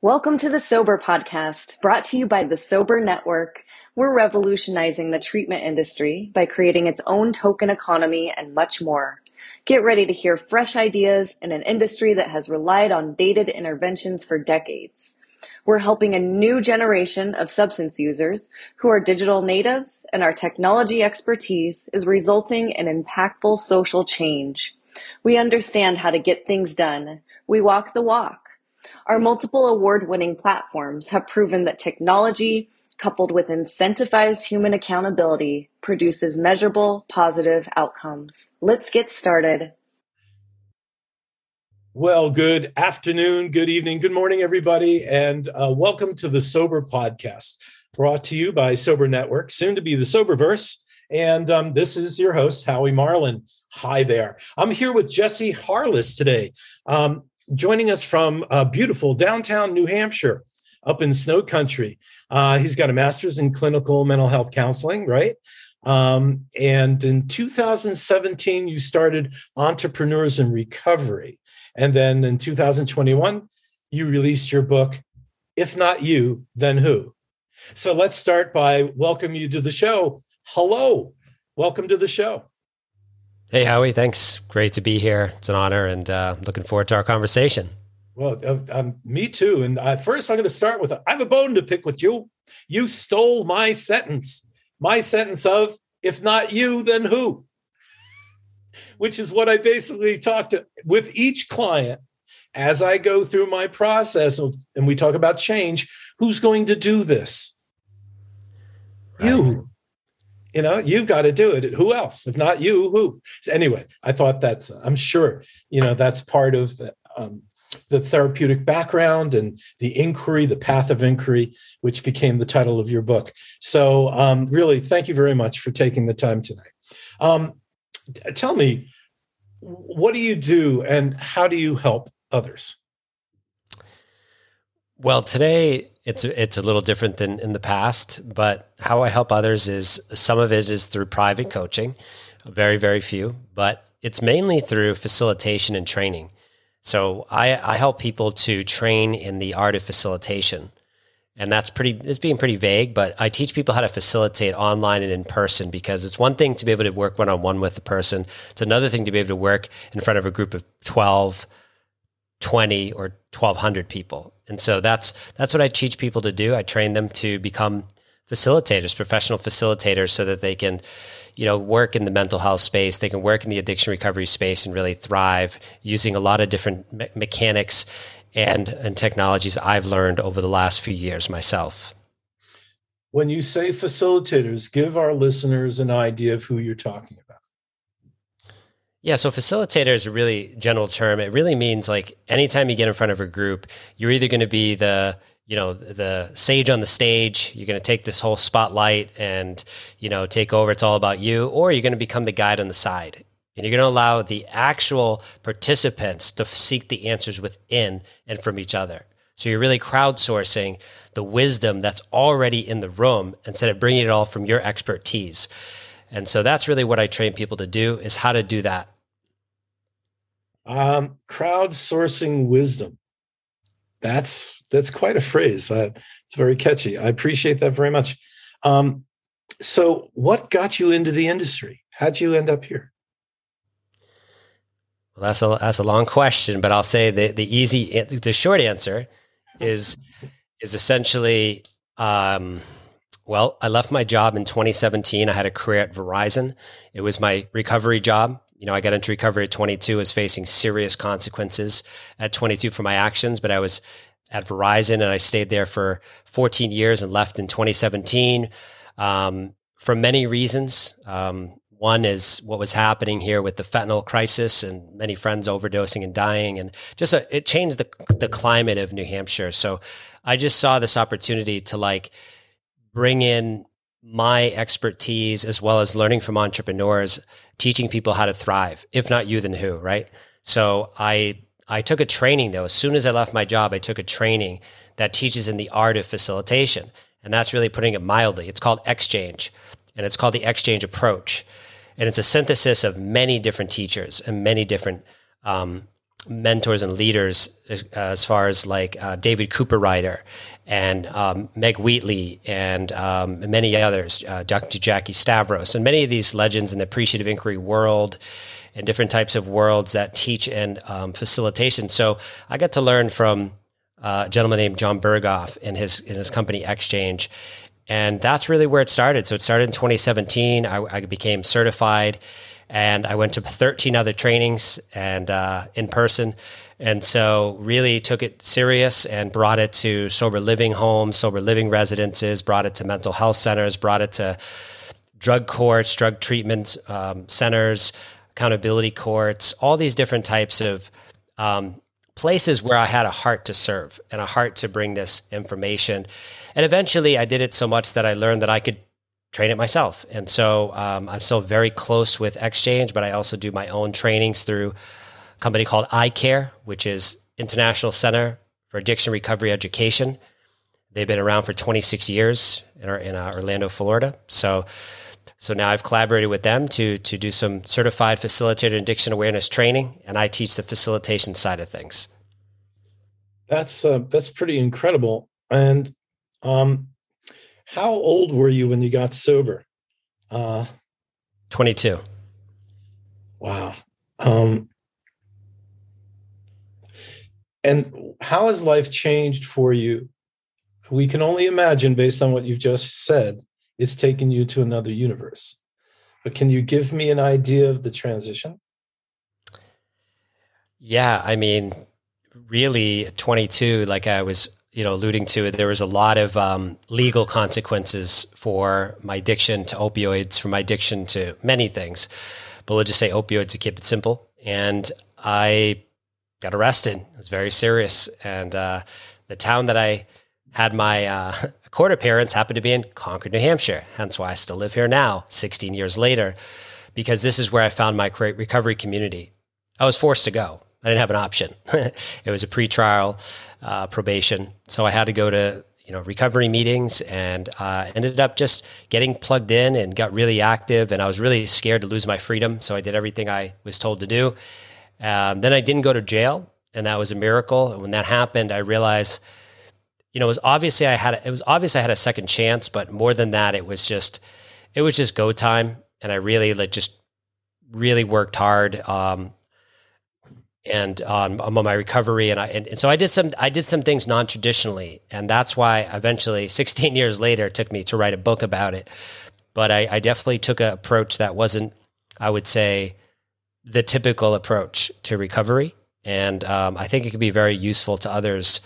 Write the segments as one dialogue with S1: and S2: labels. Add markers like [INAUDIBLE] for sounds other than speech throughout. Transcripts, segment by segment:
S1: Welcome to the Sober Podcast, brought to you by the Sober Network. We're revolutionizing the treatment industry by creating its own token economy and much more. Get ready to hear fresh ideas in an industry that has relied on dated interventions for decades. We're helping a new generation of substance users who are digital natives, and our technology expertise is resulting in impactful social change. We understand how to get things done. We walk the walk. Our multiple award-winning platforms have proven that technology, coupled with incentivized human accountability, produces measurable, positive outcomes. Let's get started.
S2: Well, good afternoon, good evening, good morning, everybody, and uh, welcome to the Sober Podcast, brought to you by Sober Network, soon to be the Soberverse. And um, this is your host, Howie Marlin. Hi there. I'm here with Jesse Harless today. Um, joining us from uh, beautiful downtown New Hampshire, up in snow country. Uh, he's got a master's in clinical mental health counseling, right? Um, and in 2017, you started Entrepreneurs in Recovery. And then in 2021, you released your book, If Not You, Then Who? So let's start by welcome you to the show. Hello. Welcome to the show.
S3: Hey, Howie. Thanks. Great to be here. It's an honor and uh, looking forward to our conversation.
S2: Well, uh, um, me too. And uh, first, I'm going to start with I have a bone to pick with you. You stole my sentence, my sentence of, if not you, then who? Which is what I basically talk to with each client as I go through my process of, and we talk about change. Who's going to do this? Right. You you know you've got to do it. Who else? If not you who? So anyway i thought that's i'm sure you know that's part of um, the therapeutic background and the inquiry the path of inquiry which became the title of your book. So um, really thank you very much for taking the time tonight. Um, tell me what do you do and how do you help others?
S3: Well today it's it's a little different than in the past, but how I help others is some of it is through private coaching, very very few, but it's mainly through facilitation and training. So I, I help people to train in the art of facilitation. And that's pretty it's being pretty vague, but I teach people how to facilitate online and in person because it's one thing to be able to work one on one with a person. It's another thing to be able to work in front of a group of 12, 20 or 1200 people. And so that's that's what I teach people to do. I train them to become facilitators, professional facilitators so that they can you know work in the mental health space, they can work in the addiction recovery space and really thrive using a lot of different me- mechanics and and technologies I've learned over the last few years myself.
S2: When you say facilitators, give our listeners an idea of who you're talking about.
S3: Yeah, so facilitator is a really general term. It really means like anytime you get in front of a group, you're either going to be the you know the sage on the stage you're going to take this whole spotlight and you know take over it's all about you or you're going to become the guide on the side. And you're going to allow the actual participants to seek the answers within and from each other. So you're really crowdsourcing the wisdom that's already in the room instead of bringing it all from your expertise and so that's really what I train people to do is how to do that.
S2: Um, crowdsourcing wisdom. That's that's quite a phrase. Uh, it's very catchy. I appreciate that very much. Um, so, what got you into the industry? How'd you end up here?
S3: Well, that's a that's a long question, but I'll say the the easy the short answer is is essentially um, well, I left my job in 2017. I had a career at Verizon. It was my recovery job. You know, I got into recovery at 22, was facing serious consequences at 22 for my actions, but I was at Verizon and I stayed there for 14 years and left in 2017 um, for many reasons. Um, one is what was happening here with the fentanyl crisis and many friends overdosing and dying, and just a, it changed the the climate of New Hampshire. So I just saw this opportunity to like bring in my expertise as well as learning from entrepreneurs, teaching people how to thrive. If not you, then who, right? So I I took a training though. As soon as I left my job, I took a training that teaches in the art of facilitation. And that's really putting it mildly. It's called exchange. And it's called the exchange approach. And it's a synthesis of many different teachers and many different um, mentors and leaders as, as far as like uh, David Cooperrider and um, Meg Wheatley and um, many others, uh, Dr. Jackie Stavros, and many of these legends in the appreciative inquiry world and different types of worlds that teach and um, facilitation. So I got to learn from uh, a gentleman named John Berghoff in his in his company Exchange, and that's really where it started. So it started in 2017. I, I became certified, and I went to 13 other trainings and uh, in person. And so really took it serious and brought it to sober living homes, sober living residences, brought it to mental health centers, brought it to drug courts, drug treatment um, centers, accountability courts, all these different types of um, places where I had a heart to serve and a heart to bring this information. And eventually I did it so much that I learned that I could train it myself. And so um, I'm still very close with Exchange, but I also do my own trainings through company called iCare, which is International Center for Addiction Recovery Education. They've been around for 26 years in, in uh, Orlando, Florida. So so now I've collaborated with them to to do some certified facilitator addiction awareness training, and I teach the facilitation side of things.
S2: That's uh, that's pretty incredible. And um, how old were you when you got sober?
S3: Uh, Twenty two.
S2: Wow. Um, and how has life changed for you? We can only imagine, based on what you've just said, it's taken you to another universe. But can you give me an idea of the transition?
S3: Yeah, I mean, really, 22, like I was, you know, alluding to, it, there was a lot of um, legal consequences for my addiction to opioids, for my addiction to many things. But we'll just say opioids to keep it simple. And I got arrested. It was very serious. And uh, the town that I had my uh, [LAUGHS] court appearance happened to be in Concord, New Hampshire. Hence why I still live here now, 16 years later, because this is where I found my recovery community. I was forced to go. I didn't have an option. [LAUGHS] it was a pretrial uh, probation, so I had to go to you know recovery meetings, and uh, ended up just getting plugged in and got really active. And I was really scared to lose my freedom, so I did everything I was told to do. Um, then I didn't go to jail, and that was a miracle. And when that happened, I realized you know, it was obviously I had it was obvious I had a second chance, but more than that, it was just it was just go time, and I really like just really worked hard um, and on, on my recovery, and I and, and, so I did some I did some things non traditionally, and that's why eventually, [LAUGHS] 16 years later, it took me to write a book about it. But I, I definitely took an approach that wasn't, I would say, the typical approach to recovery, and um, I think it could be very useful to others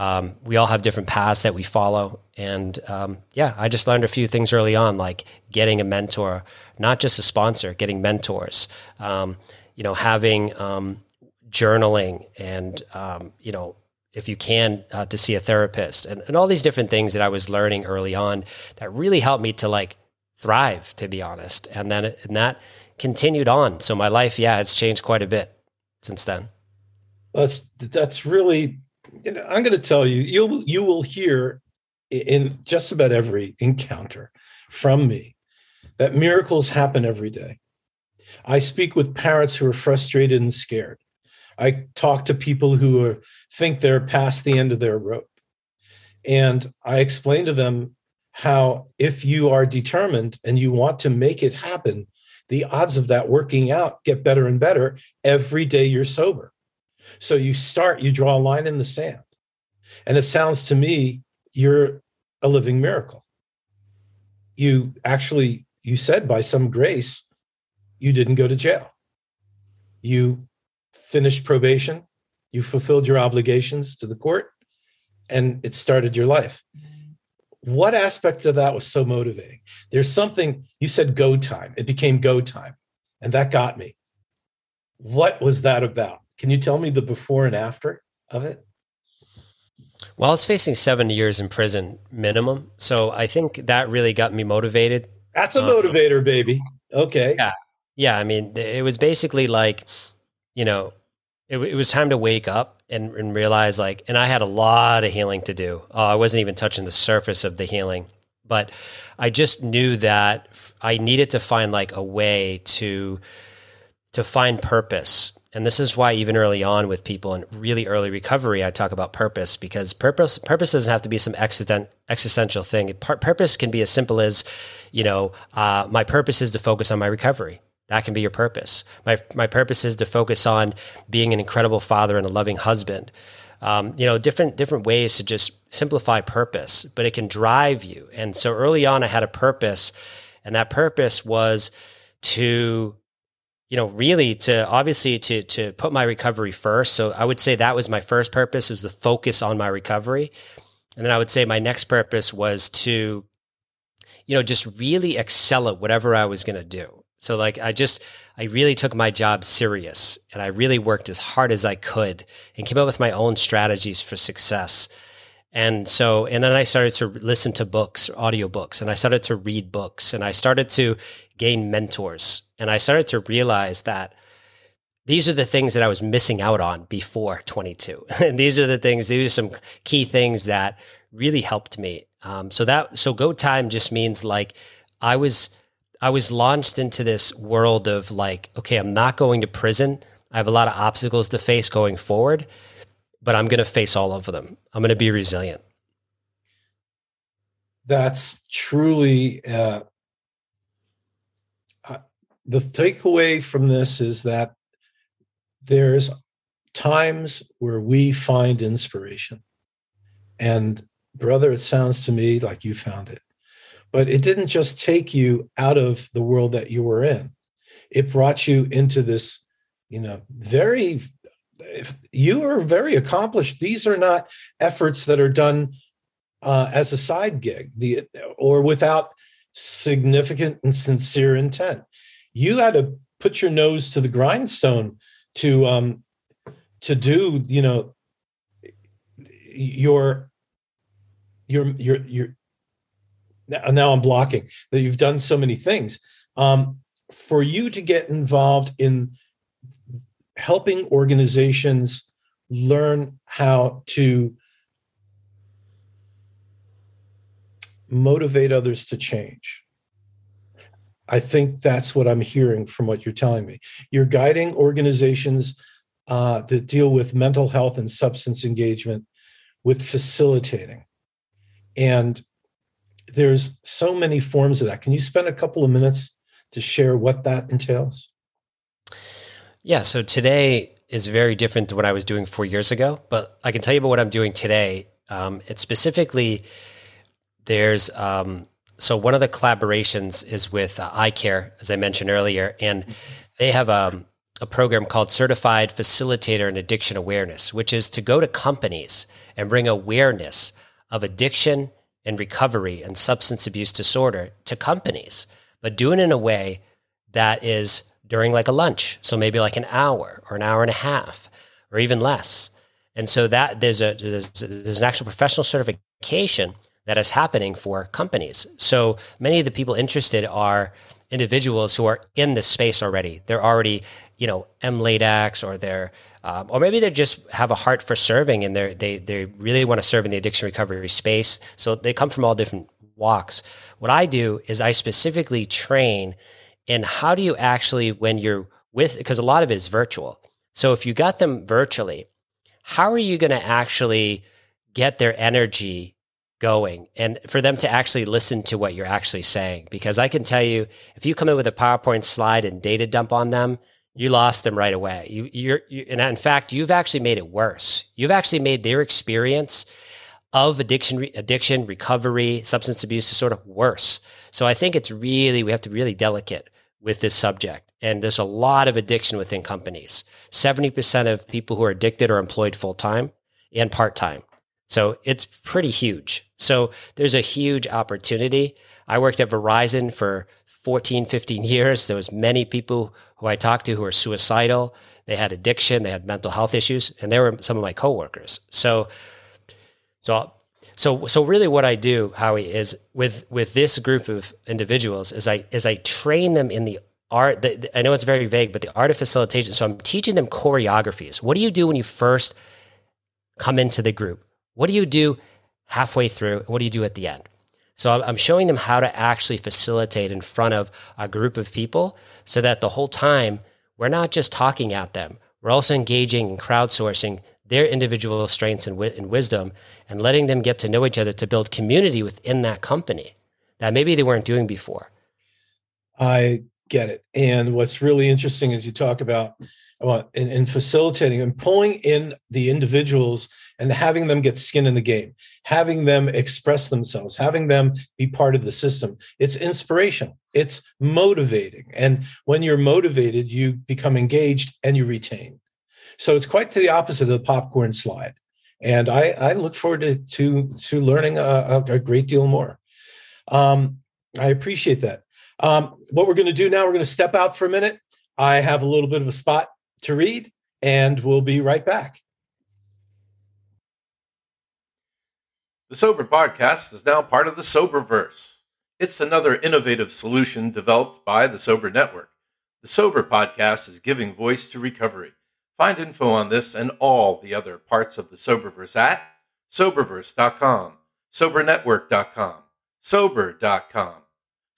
S3: um, we all have different paths that we follow. And um, yeah, I just learned a few things early on, like getting a mentor, not just a sponsor, getting mentors, um, you know, having um, journaling and, um, you know, if you can, uh, to see a therapist and, and all these different things that I was learning early on that really helped me to like thrive, to be honest. And then, and that continued on. So my life, yeah, it's changed quite a bit since then.
S2: That's, that's really I'm going to tell you, you'll you will hear in just about every encounter from me that miracles happen every day. I speak with parents who are frustrated and scared. I talk to people who are, think they're past the end of their rope. And I explain to them how, if you are determined and you want to make it happen, the odds of that working out get better and better every day you're sober. So you start, you draw a line in the sand. And it sounds to me, you're a living miracle. You actually, you said by some grace, you didn't go to jail. You finished probation, you fulfilled your obligations to the court, and it started your life. What aspect of that was so motivating? There's something you said go time. It became go time. And that got me. What was that about? Can you tell me the before and after of it?
S3: Well, I was facing seven years in prison minimum. So I think that really got me motivated.
S2: That's a um, motivator, baby. Okay.
S3: Yeah. Yeah. I mean, it was basically like, you know, it, it was time to wake up and, and, realize like, and I had a lot of healing to do. Oh, I wasn't even touching the surface of the healing, but I just knew that I needed to find like a way to, to find purpose and this is why even early on with people in really early recovery, I talk about purpose because purpose purpose doesn't have to be some existent, existential thing. purpose can be as simple as, you know, uh, my purpose is to focus on my recovery. That can be your purpose. My my purpose is to focus on being an incredible father and a loving husband. Um, you know, different different ways to just simplify purpose, but it can drive you. And so early on, I had a purpose, and that purpose was to you know really to obviously to to put my recovery first so i would say that was my first purpose was the focus on my recovery and then i would say my next purpose was to you know just really excel at whatever i was going to do so like i just i really took my job serious and i really worked as hard as i could and came up with my own strategies for success and so, and then I started to listen to books, audiobooks, and I started to read books and I started to gain mentors. And I started to realize that these are the things that I was missing out on before 22. [LAUGHS] and these are the things, these are some key things that really helped me. Um, so that, so go time just means like I was, I was launched into this world of like, okay, I'm not going to prison. I have a lot of obstacles to face going forward but I'm going to face all of them. I'm going to be resilient.
S2: That's truly uh, the takeaway from this is that there's times where we find inspiration. And brother, it sounds to me like you found it. But it didn't just take you out of the world that you were in. It brought you into this, you know, very you are very accomplished. These are not efforts that are done uh, as a side gig, the or without significant and sincere intent. You had to put your nose to the grindstone to um, to do, you know, your your your your. Now I'm blocking that you've done so many things. Um, for you to get involved in helping organizations learn how to motivate others to change. I think that's what I'm hearing from what you're telling me. You're guiding organizations uh, that deal with mental health and substance engagement with facilitating. And there's so many forms of that. Can you spend a couple of minutes to share what that entails?
S3: Yeah. So today is very different to what I was doing four years ago, but I can tell you about what I'm doing today. Um, it's specifically there's um, so one of the collaborations is with uh, iCare, as I mentioned earlier, and they have um, a program called Certified Facilitator in Addiction Awareness, which is to go to companies and bring awareness of addiction and recovery and substance abuse disorder to companies, but do it in a way that is during like a lunch. So maybe like an hour or an hour and a half or even less. And so that there's a there's, there's an actual professional certification that is happening for companies. So many of the people interested are individuals who are in this space already. They're already, you know, MLADCs or they're, um, or maybe they just have a heart for serving and they they they really want to serve in the addiction recovery space. So they come from all different walks. What I do is I specifically train in how do you actually when you're with because a lot of it is virtual so if you got them virtually how are you going to actually get their energy going and for them to actually listen to what you're actually saying because i can tell you if you come in with a powerpoint slide and data dump on them you lost them right away you, you're you, and in fact you've actually made it worse you've actually made their experience of addiction addiction recovery substance abuse sort of worse so i think it's really we have to be really delicate with this subject. And there's a lot of addiction within companies. 70% of people who are addicted are employed full time and part time. So it's pretty huge. So there's a huge opportunity. I worked at Verizon for 14, 15 years. There was many people who I talked to who were suicidal. They had addiction, they had mental health issues, and they were some of my coworkers. So, so so so really what I do, Howie, is with with this group of individuals is I is I train them in the art the, I know it's very vague, but the art of facilitation. So I'm teaching them choreographies. What do you do when you first come into the group? What do you do halfway through? What do you do at the end? So I'm showing them how to actually facilitate in front of a group of people so that the whole time we're not just talking at them. we're also engaging and crowdsourcing their individual strengths and, wi- and wisdom and letting them get to know each other to build community within that company that maybe they weren't doing before.
S2: I get it. And what's really interesting is you talk about about in, in, facilitating and pulling in the individuals and having them get skin in the game, having them express themselves, having them be part of the system. It's inspirational. It's motivating. And when you're motivated, you become engaged and you retain. So it's quite to the opposite of the popcorn slide. And I, I look forward to, to, to learning a, a great deal more. Um, I appreciate that. Um, what we're going to do now, we're going to step out for a minute. I have a little bit of a spot to read, and we'll be right back.
S4: The Sober Podcast is now part of the Soberverse. It's another innovative solution developed by the Sober Network. The Sober Podcast is giving voice to recovery. Find info on this and all the other parts of the Soberverse at Soberverse.com, SoberNetwork.com, Sober.com,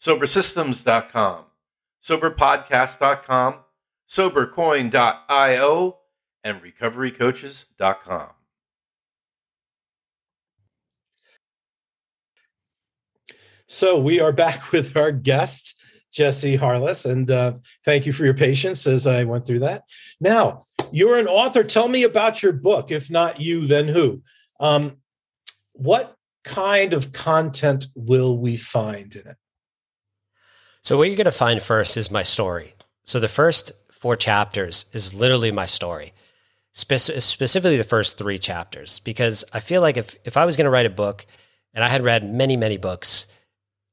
S4: SoberSystems.com, SoberPodcast.com, SoberCoin.io, and RecoveryCoaches.com.
S2: So we are back [LAUGHS] with our guest, Jesse Harless, and uh, thank you for your patience as I went through that. Now, you're an author. Tell me about your book. If not you, then who? Um, what kind of content will we find in it?
S3: So, what you're going to find first is my story. So, the first four chapters is literally my story, Spe- specifically the first three chapters, because I feel like if, if I was going to write a book, and I had read many, many books,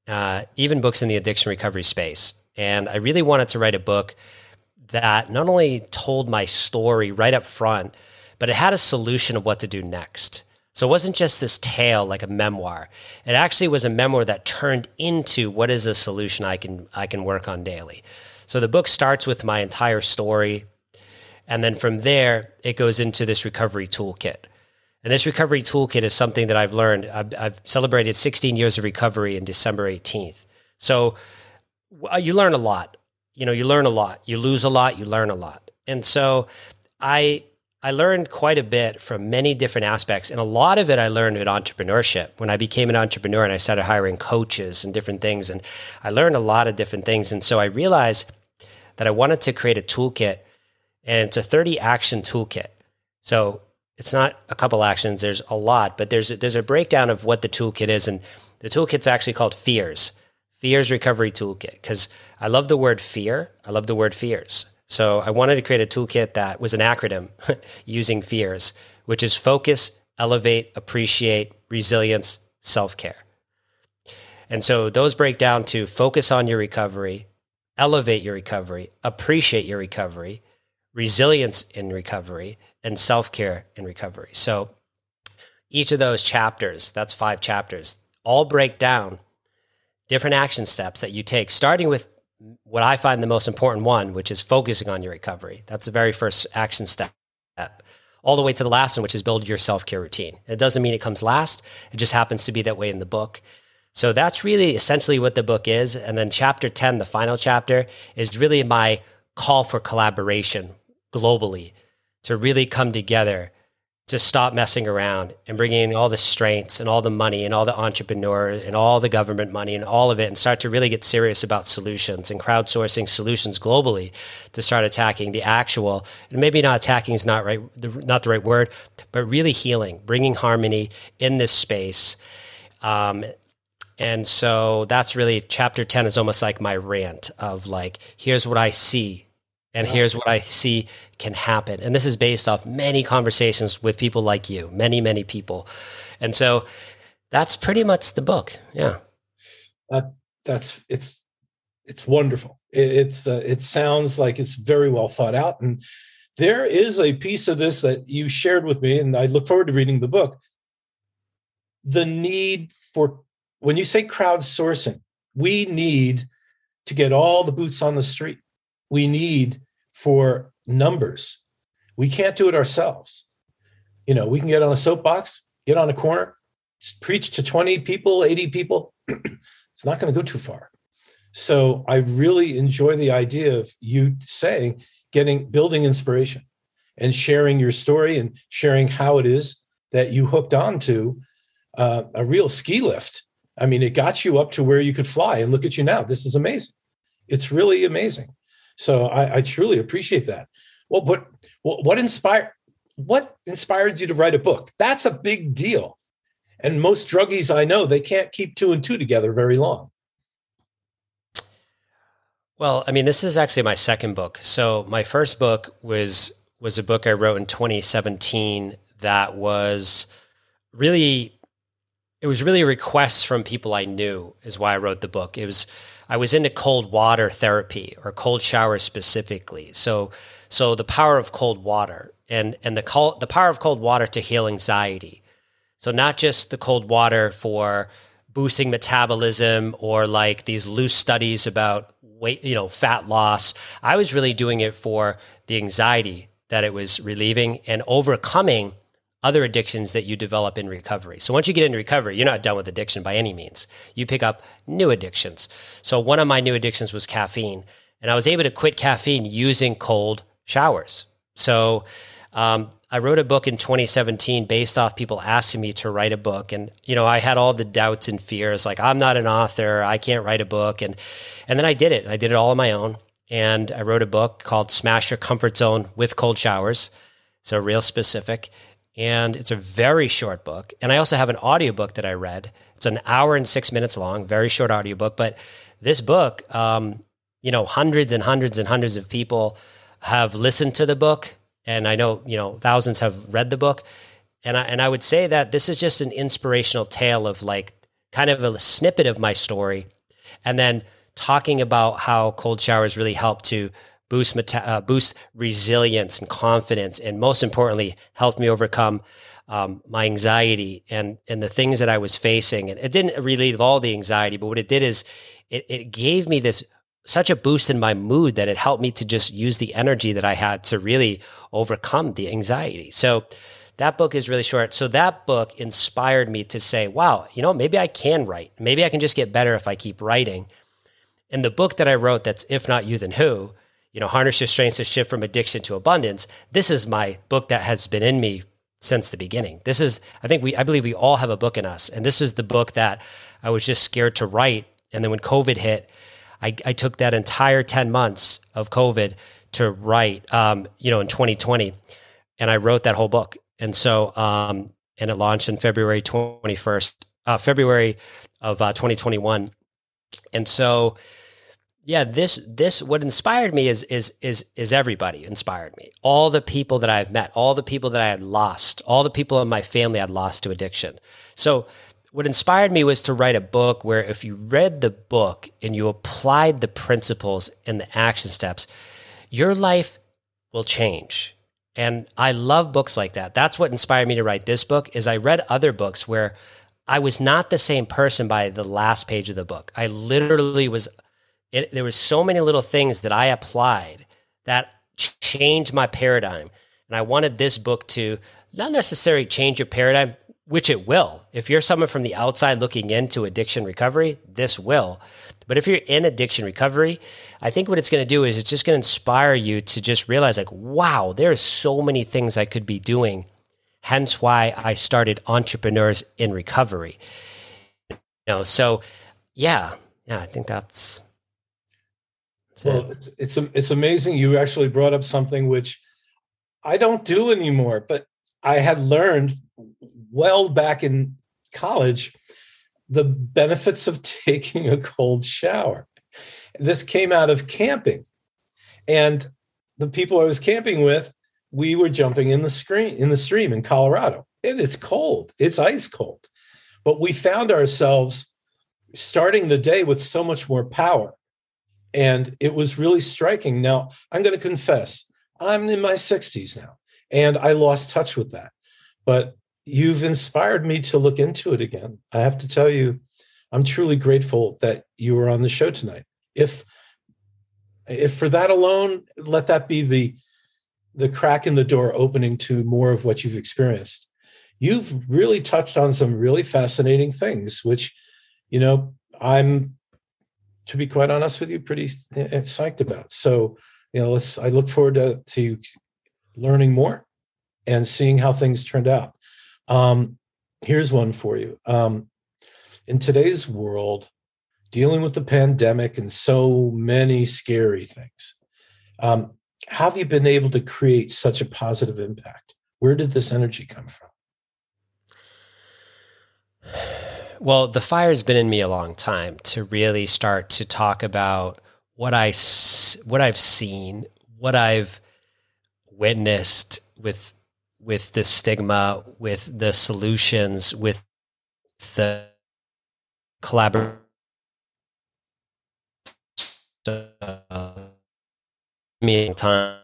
S3: uh, even books in the addiction recovery space, and I really wanted to write a book that not only told my story right up front, but it had a solution of what to do next. So it wasn't just this tale like a memoir. It actually was a memoir that turned into what is a solution I can I can work on daily. So the book starts with my entire story and then from there it goes into this recovery toolkit. And this recovery toolkit is something that I've learned. I've, I've celebrated 16 years of recovery in December 18th. So uh, you learn a lot you know, you learn a lot. You lose a lot, you learn a lot. And so I I learned quite a bit from many different aspects. And a lot of it I learned in entrepreneurship. When I became an entrepreneur and I started hiring coaches and different things. And I learned a lot of different things. And so I realized that I wanted to create a toolkit. And it's a 30 action toolkit. So it's not a couple actions, there's a lot, but there's a, there's a breakdown of what the toolkit is. And the toolkit's actually called Fears. Fears Recovery Toolkit because I love the word fear. I love the word fears. So I wanted to create a toolkit that was an acronym [LAUGHS] using fears, which is focus, elevate, appreciate, resilience, self care. And so those break down to focus on your recovery, elevate your recovery, appreciate your recovery, resilience in recovery, and self care and recovery. So each of those chapters, that's five chapters, all break down different action steps that you take, starting with what I find the most important one, which is focusing on your recovery. That's the very first action step. All the way to the last one, which is build your self care routine. It doesn't mean it comes last, it just happens to be that way in the book. So that's really essentially what the book is. And then chapter 10, the final chapter, is really my call for collaboration globally to really come together to stop messing around and bringing in all the strengths and all the money and all the entrepreneur and all the government money and all of it and start to really get serious about solutions and crowdsourcing solutions globally to start attacking the actual and maybe not attacking is not right not the right word but really healing bringing harmony in this space. Um, and so that's really chapter 10 is almost like my rant of like here's what i see and here's what I see can happen. And this is based off many conversations with people like you, many, many people. And so that's pretty much the book. Yeah.
S2: That, that's, it's, it's wonderful. It, it's, uh, it sounds like it's very well thought out. And there is a piece of this that you shared with me, and I look forward to reading the book. The need for, when you say crowdsourcing, we need to get all the boots on the street we need for numbers. We can't do it ourselves. You know, we can get on a soapbox, get on a corner, preach to 20 people, 80 people. [CLEARS THROAT] it's not going to go too far. So I really enjoy the idea of you saying getting building inspiration. and sharing your story and sharing how it is that you hooked on to uh, a real ski lift. I mean, it got you up to where you could fly, and look at you now. This is amazing. It's really amazing. So I, I truly appreciate that. Well, but what inspired what inspired you to write a book? That's a big deal. And most druggies I know, they can't keep two and two together very long.
S3: Well, I mean, this is actually my second book. So my first book was was a book I wrote in 2017 that was really it was really requests from people I knew is why I wrote the book. It was I was into cold water therapy or cold showers specifically. So so the power of cold water and and the cold, the power of cold water to heal anxiety. So not just the cold water for boosting metabolism or like these loose studies about weight, you know, fat loss. I was really doing it for the anxiety that it was relieving and overcoming other addictions that you develop in recovery. So once you get into recovery, you're not done with addiction by any means. You pick up new addictions. So one of my new addictions was caffeine, and I was able to quit caffeine using cold showers. So um, I wrote a book in 2017 based off people asking me to write a book, and you know I had all the doubts and fears, like I'm not an author, I can't write a book, and and then I did it. I did it all on my own, and I wrote a book called Smash Your Comfort Zone with Cold Showers. So real specific, and it's a very short book. And I also have an audiobook that I read. It's an hour and six minutes long, very short audiobook. But this book, um, you know, hundreds and hundreds and hundreds of people have listened to the book and I know you know thousands have read the book, and I and I would say that this is just an inspirational tale of like kind of a snippet of my story, and then talking about how cold showers really help to boost meta- uh, boost resilience and confidence, and most importantly, helped me overcome um, my anxiety and and the things that I was facing. And it didn't relieve all the anxiety, but what it did is it, it gave me this such a boost in my mood that it helped me to just use the energy that I had to really overcome the anxiety. So that book is really short. So that book inspired me to say, wow, you know, maybe I can write. Maybe I can just get better if I keep writing. And the book that I wrote that's If Not You Then Who, you know, Harness Your Strengths to Shift from Addiction to Abundance, this is my book that has been in me since the beginning. This is, I think we, I believe we all have a book in us. And this is the book that I was just scared to write. And then when COVID hit, I, I took that entire 10 months of COVID to write, um, you know, in 2020. And I wrote that whole book. And so, um, and it launched in February 21st, uh, February of uh, 2021. And so, yeah, this this what inspired me is is is is everybody inspired me. All the people that I've met, all the people that I had lost, all the people in my family I'd lost to addiction. So what inspired me was to write a book where if you read the book and you applied the principles and the action steps, your life will change. And I love books like that. That's what inspired me to write this book is I read other books where I was not the same person by the last page of the book. I literally was it, there was so many little things that I applied that changed my paradigm. And I wanted this book to not necessarily change your paradigm, which it will. If you're someone from the outside looking into addiction recovery, this will. But if you're in addiction recovery, I think what it's going to do is it's just going to inspire you to just realize, like, wow, there are so many things I could be doing. Hence why I started Entrepreneurs in Recovery. You know, so yeah, yeah, I think that's.
S2: That's well, it. it's it's it's amazing. You actually brought up something which I don't do anymore, but I had learned well back in college the benefits of [LAUGHS] taking a cold shower. This came out of camping. And the people I was camping with, we were jumping in the screen in the stream in Colorado. And it's cold. It's ice cold. But we found ourselves starting the day with so much more power. And it was really striking. Now, I'm going to confess, I'm in my 60s now, and I lost touch with that. But you've inspired me to look into it again. I have to tell you, I'm truly grateful that you were on the show tonight. If if for that alone, let that be the the crack in the door opening to more of what you've experienced. You've really touched on some really fascinating things, which, you know, I'm, to be quite honest with you, pretty psyched about. So, you know, let's. I look forward to to learning more and seeing how things turned out. Um, here's one for you. Um, in today's world, dealing with the pandemic and so many scary things, um, have you been able to create such a positive impact? Where did this energy come from?
S3: Well, the fire's been in me a long time to really start to talk about what I what I've seen, what I've witnessed with with the stigma, with the solutions, with the collaboration. meeting time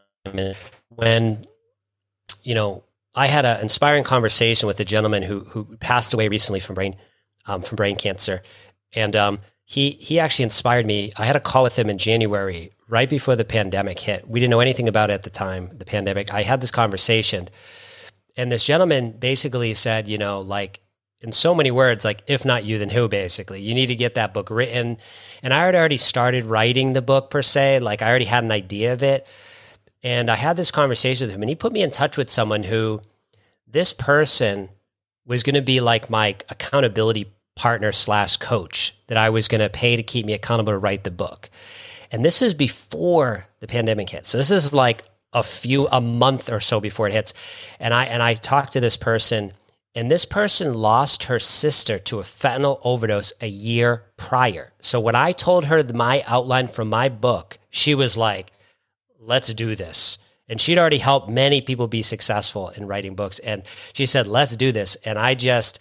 S3: when you know I had an inspiring conversation with a gentleman who who passed away recently from brain um, from brain cancer, and um, he he actually inspired me. I had a call with him in January, right before the pandemic hit. We didn't know anything about it at the time, the pandemic. I had this conversation, and this gentleman basically said, you know, like in so many words, like if not you, then who? Basically, you need to get that book written. And I had already started writing the book per se. Like I already had an idea of it, and I had this conversation with him, and he put me in touch with someone who this person was going to be like my accountability partner slash coach that I was going to pay to keep me accountable to write the book. And this is before the pandemic hit. So this is like a few a month or so before it hits. And I and I talked to this person and this person lost her sister to a fentanyl overdose a year prior. So when I told her my outline from my book, she was like, "Let's do this." And she'd already helped many people be successful in writing books and she said, "Let's do this." And I just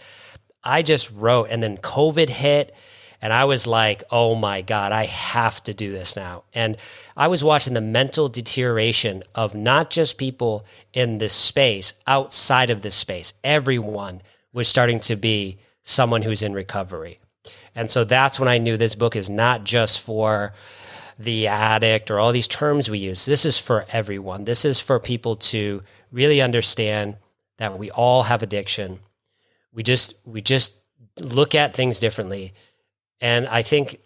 S3: I just wrote, and then COVID hit. And I was like, oh my God, I have to do this now. And I was watching the mental deterioration of not just people in this space, outside of this space. Everyone was starting to be someone who's in recovery. And so that's when I knew this book is not just for the addict or all these terms we use. This is for everyone. This is for people to really understand that we all have addiction we just we just look at things differently. And i think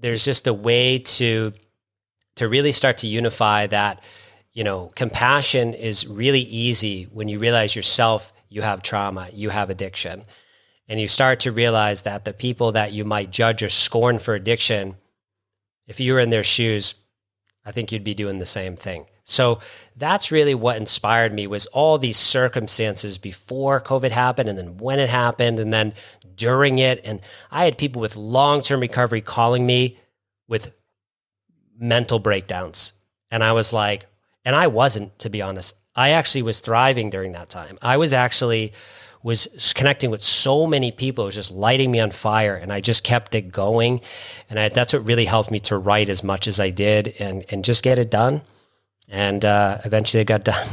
S3: there's just a way to to really start to unify that you know compassion is really easy when you realize yourself you have trauma you have addiction. And you start to realize that the people that you might judge or scorn for addiction if you were in their shoes i think you'd be doing the same thing so that's really what inspired me was all these circumstances before COVID happened and then when it happened and then during it. And I had people with long-term recovery calling me with mental breakdowns. And I was like, and I wasn't, to be honest. I actually was thriving during that time. I was actually was connecting with so many people. It was just lighting me on fire, and I just kept it going. And I, that's what really helped me to write as much as I did, and and just get it done and uh, eventually it got [LAUGHS] done.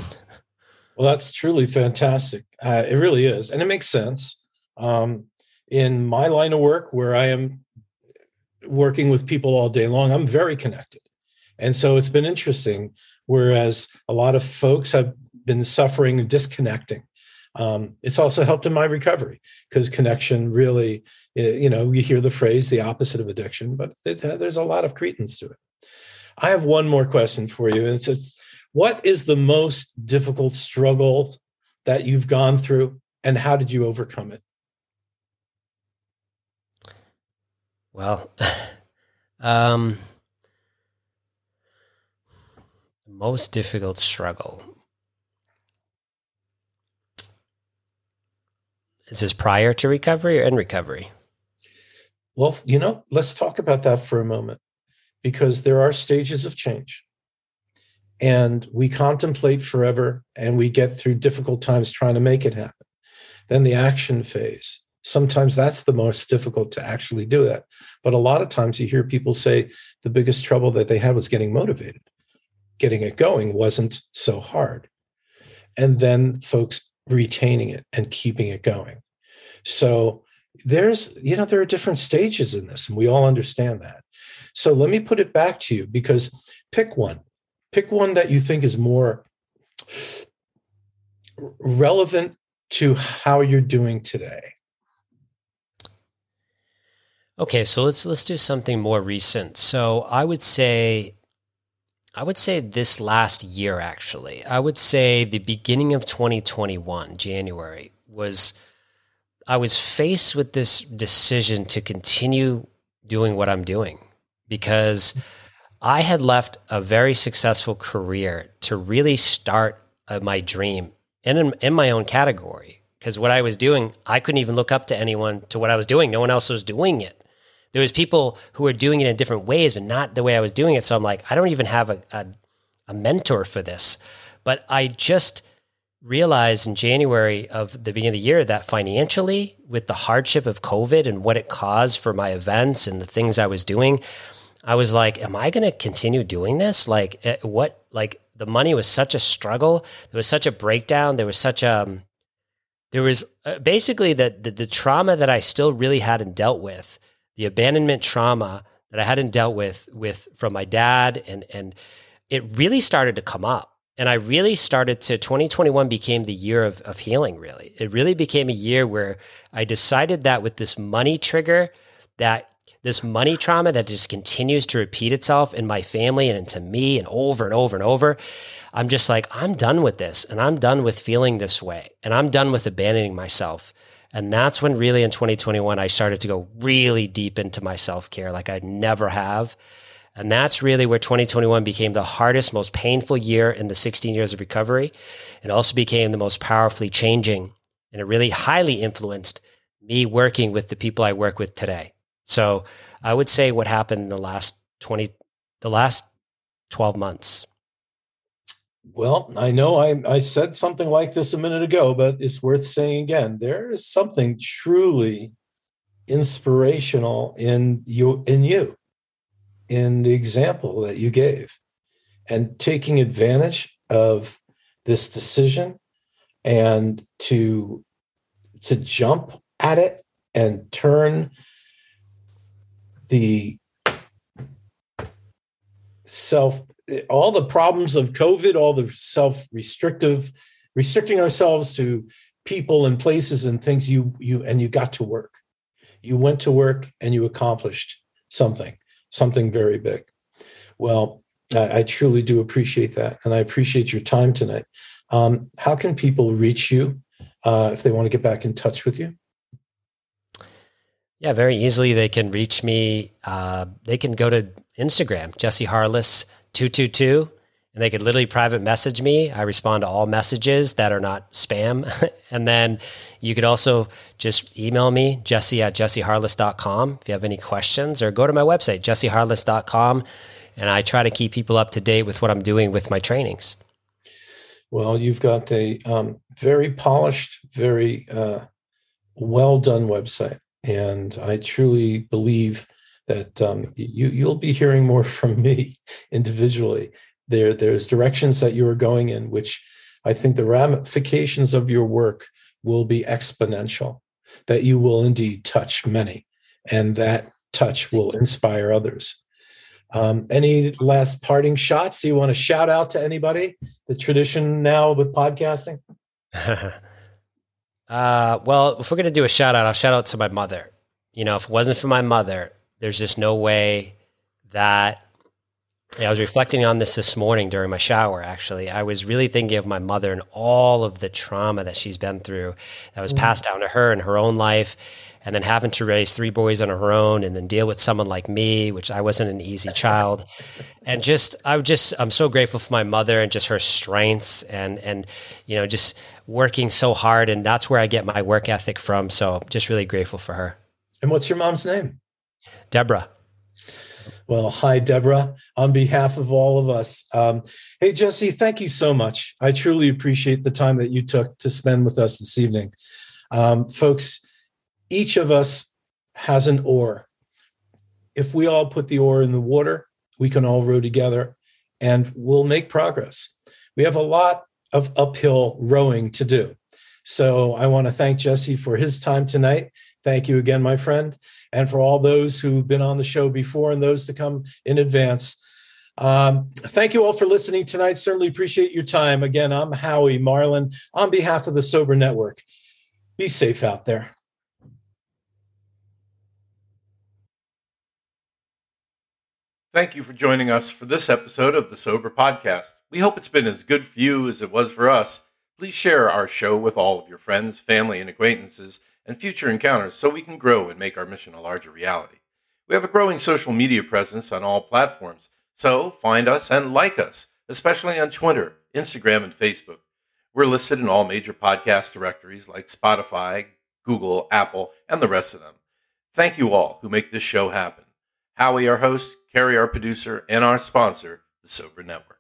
S2: Well, that's truly fantastic. Uh, it really is, and it makes sense. Um, in my line of work, where I am working with people all day long, I'm very connected, and so it's been interesting. Whereas a lot of folks have been suffering and disconnecting. Um, it's also helped in my recovery because connection really, eh, you know, you hear the phrase the opposite of addiction, but it, there's a lot of credence to it. I have one more question for you. And it's what is the most difficult struggle that you've gone through and how did you overcome it?
S3: Well, [LAUGHS] um, the most difficult struggle. Is this prior to recovery or in recovery?
S2: Well, you know, let's talk about that for a moment because there are stages of change. And we contemplate forever and we get through difficult times trying to make it happen. Then the action phase. Sometimes that's the most difficult to actually do that. But a lot of times you hear people say the biggest trouble that they had was getting motivated. Getting it going wasn't so hard. And then folks retaining it and keeping it going. So there's, you know, there are different stages in this, and we all understand that. So let me put it back to you because pick one. Pick one that you think is more relevant to how you're doing today.
S3: Okay, so let's let's do something more recent. So I would say I would say this last year, actually. I would say the beginning of 2021, January, was I was faced with this decision to continue doing what I'm doing because I had left a very successful career to really start uh, my dream in, in my own category. Because what I was doing, I couldn't even look up to anyone to what I was doing. No one else was doing it there was people who were doing it in different ways, but not the way I was doing it. So I'm like, I don't even have a, a, a mentor for this. But I just realized in January of the beginning of the year that financially, with the hardship of COVID and what it caused for my events and the things I was doing, I was like, am I going to continue doing this? Like, eh, what, like, the money was such a struggle. There was such a breakdown. There was such a, um, there was uh, basically the, the, the trauma that I still really hadn't dealt with the abandonment trauma that I hadn't dealt with with from my dad and and it really started to come up. And I really started to 2021 became the year of, of healing, really. It really became a year where I decided that with this money trigger, that this money trauma that just continues to repeat itself in my family and into me and over and over and over. I'm just like, I'm done with this and I'm done with feeling this way and I'm done with abandoning myself. And that's when really in 2021, I started to go really deep into my self care like I never have. And that's really where 2021 became the hardest, most painful year in the 16 years of recovery. It also became the most powerfully changing and it really highly influenced me working with the people I work with today. So I would say what happened in the last 20, the last 12 months
S2: well, I know I, I said something like this a minute ago, but it's worth saying again. There is something truly inspirational in you in you, in the example that you gave, and taking advantage of this decision and to to jump at it and turn the self all the problems of COVID, all the self restrictive, restricting ourselves to people and places and things you you and you got to work. You went to work and you accomplished something, something very big. Well, I, I truly do appreciate that, and I appreciate your time tonight. Um, how can people reach you uh, if they want to get back in touch with you?
S3: Yeah, very easily. They can reach me. Uh, they can go to Instagram, Jesse Harless 222 and they could literally private message me. I respond to all messages that are not spam. [LAUGHS] and then you could also just email me, jesse at jesseharless.com if you have any questions, or go to my website, jesseharless.com. And I try to keep people up to date with what I'm doing with my trainings.
S2: Well, you've got a um, very polished, very uh, well done website. And I truly believe that um, you you'll be hearing more [LAUGHS] from me individually. There there's directions that you are going in, which I think the ramifications of your work will be exponential. That you will indeed touch many, and that touch will inspire others. Um, any last parting shots? Do you want to shout out to anybody? The tradition now with podcasting. [LAUGHS]
S3: uh, well, if we're gonna do a shout out, I'll shout out to my mother. You know, if it wasn't for my mother, there's just no way that I was reflecting on this this morning during my shower. Actually, I was really thinking of my mother and all of the trauma that she's been through that was mm. passed down to her in her own life, and then having to raise three boys on her own, and then deal with someone like me, which I wasn't an easy child, and just I'm just I'm so grateful for my mother and just her strengths and and you know just working so hard, and that's where I get my work ethic from. So just really grateful for her.
S2: And what's your mom's name?
S3: Deborah.
S2: Well, hi, Deborah. On behalf of all of us, um, hey, Jesse, thank you so much. I truly appreciate the time that you took to spend with us this evening. Um, folks, each of us has an oar. If we all put the oar in the water, we can all row together and we'll make progress. We have a lot of uphill rowing to do. So I want to thank Jesse for his time tonight. Thank you again, my friend and for all those who've been on the show before and those to come in advance. Um, thank you all for listening tonight. Certainly appreciate your time. Again, I'm Howie Marlin on behalf of the Sober Network. Be safe out there.
S4: Thank you for joining us for this episode of the Sober Podcast. We hope it's been as good for you as it was for us. Please share our show with all of your friends, family, and acquaintances and future encounters so we can grow and make our mission a larger reality. We have a growing social media presence on all platforms, so find us and like us, especially on Twitter, Instagram, and Facebook. We're listed in all major podcast directories like Spotify, Google, Apple, and the rest of them. Thank you all who make this show happen. Howie, our host, Carrie, our producer, and our sponsor, the Sober Network.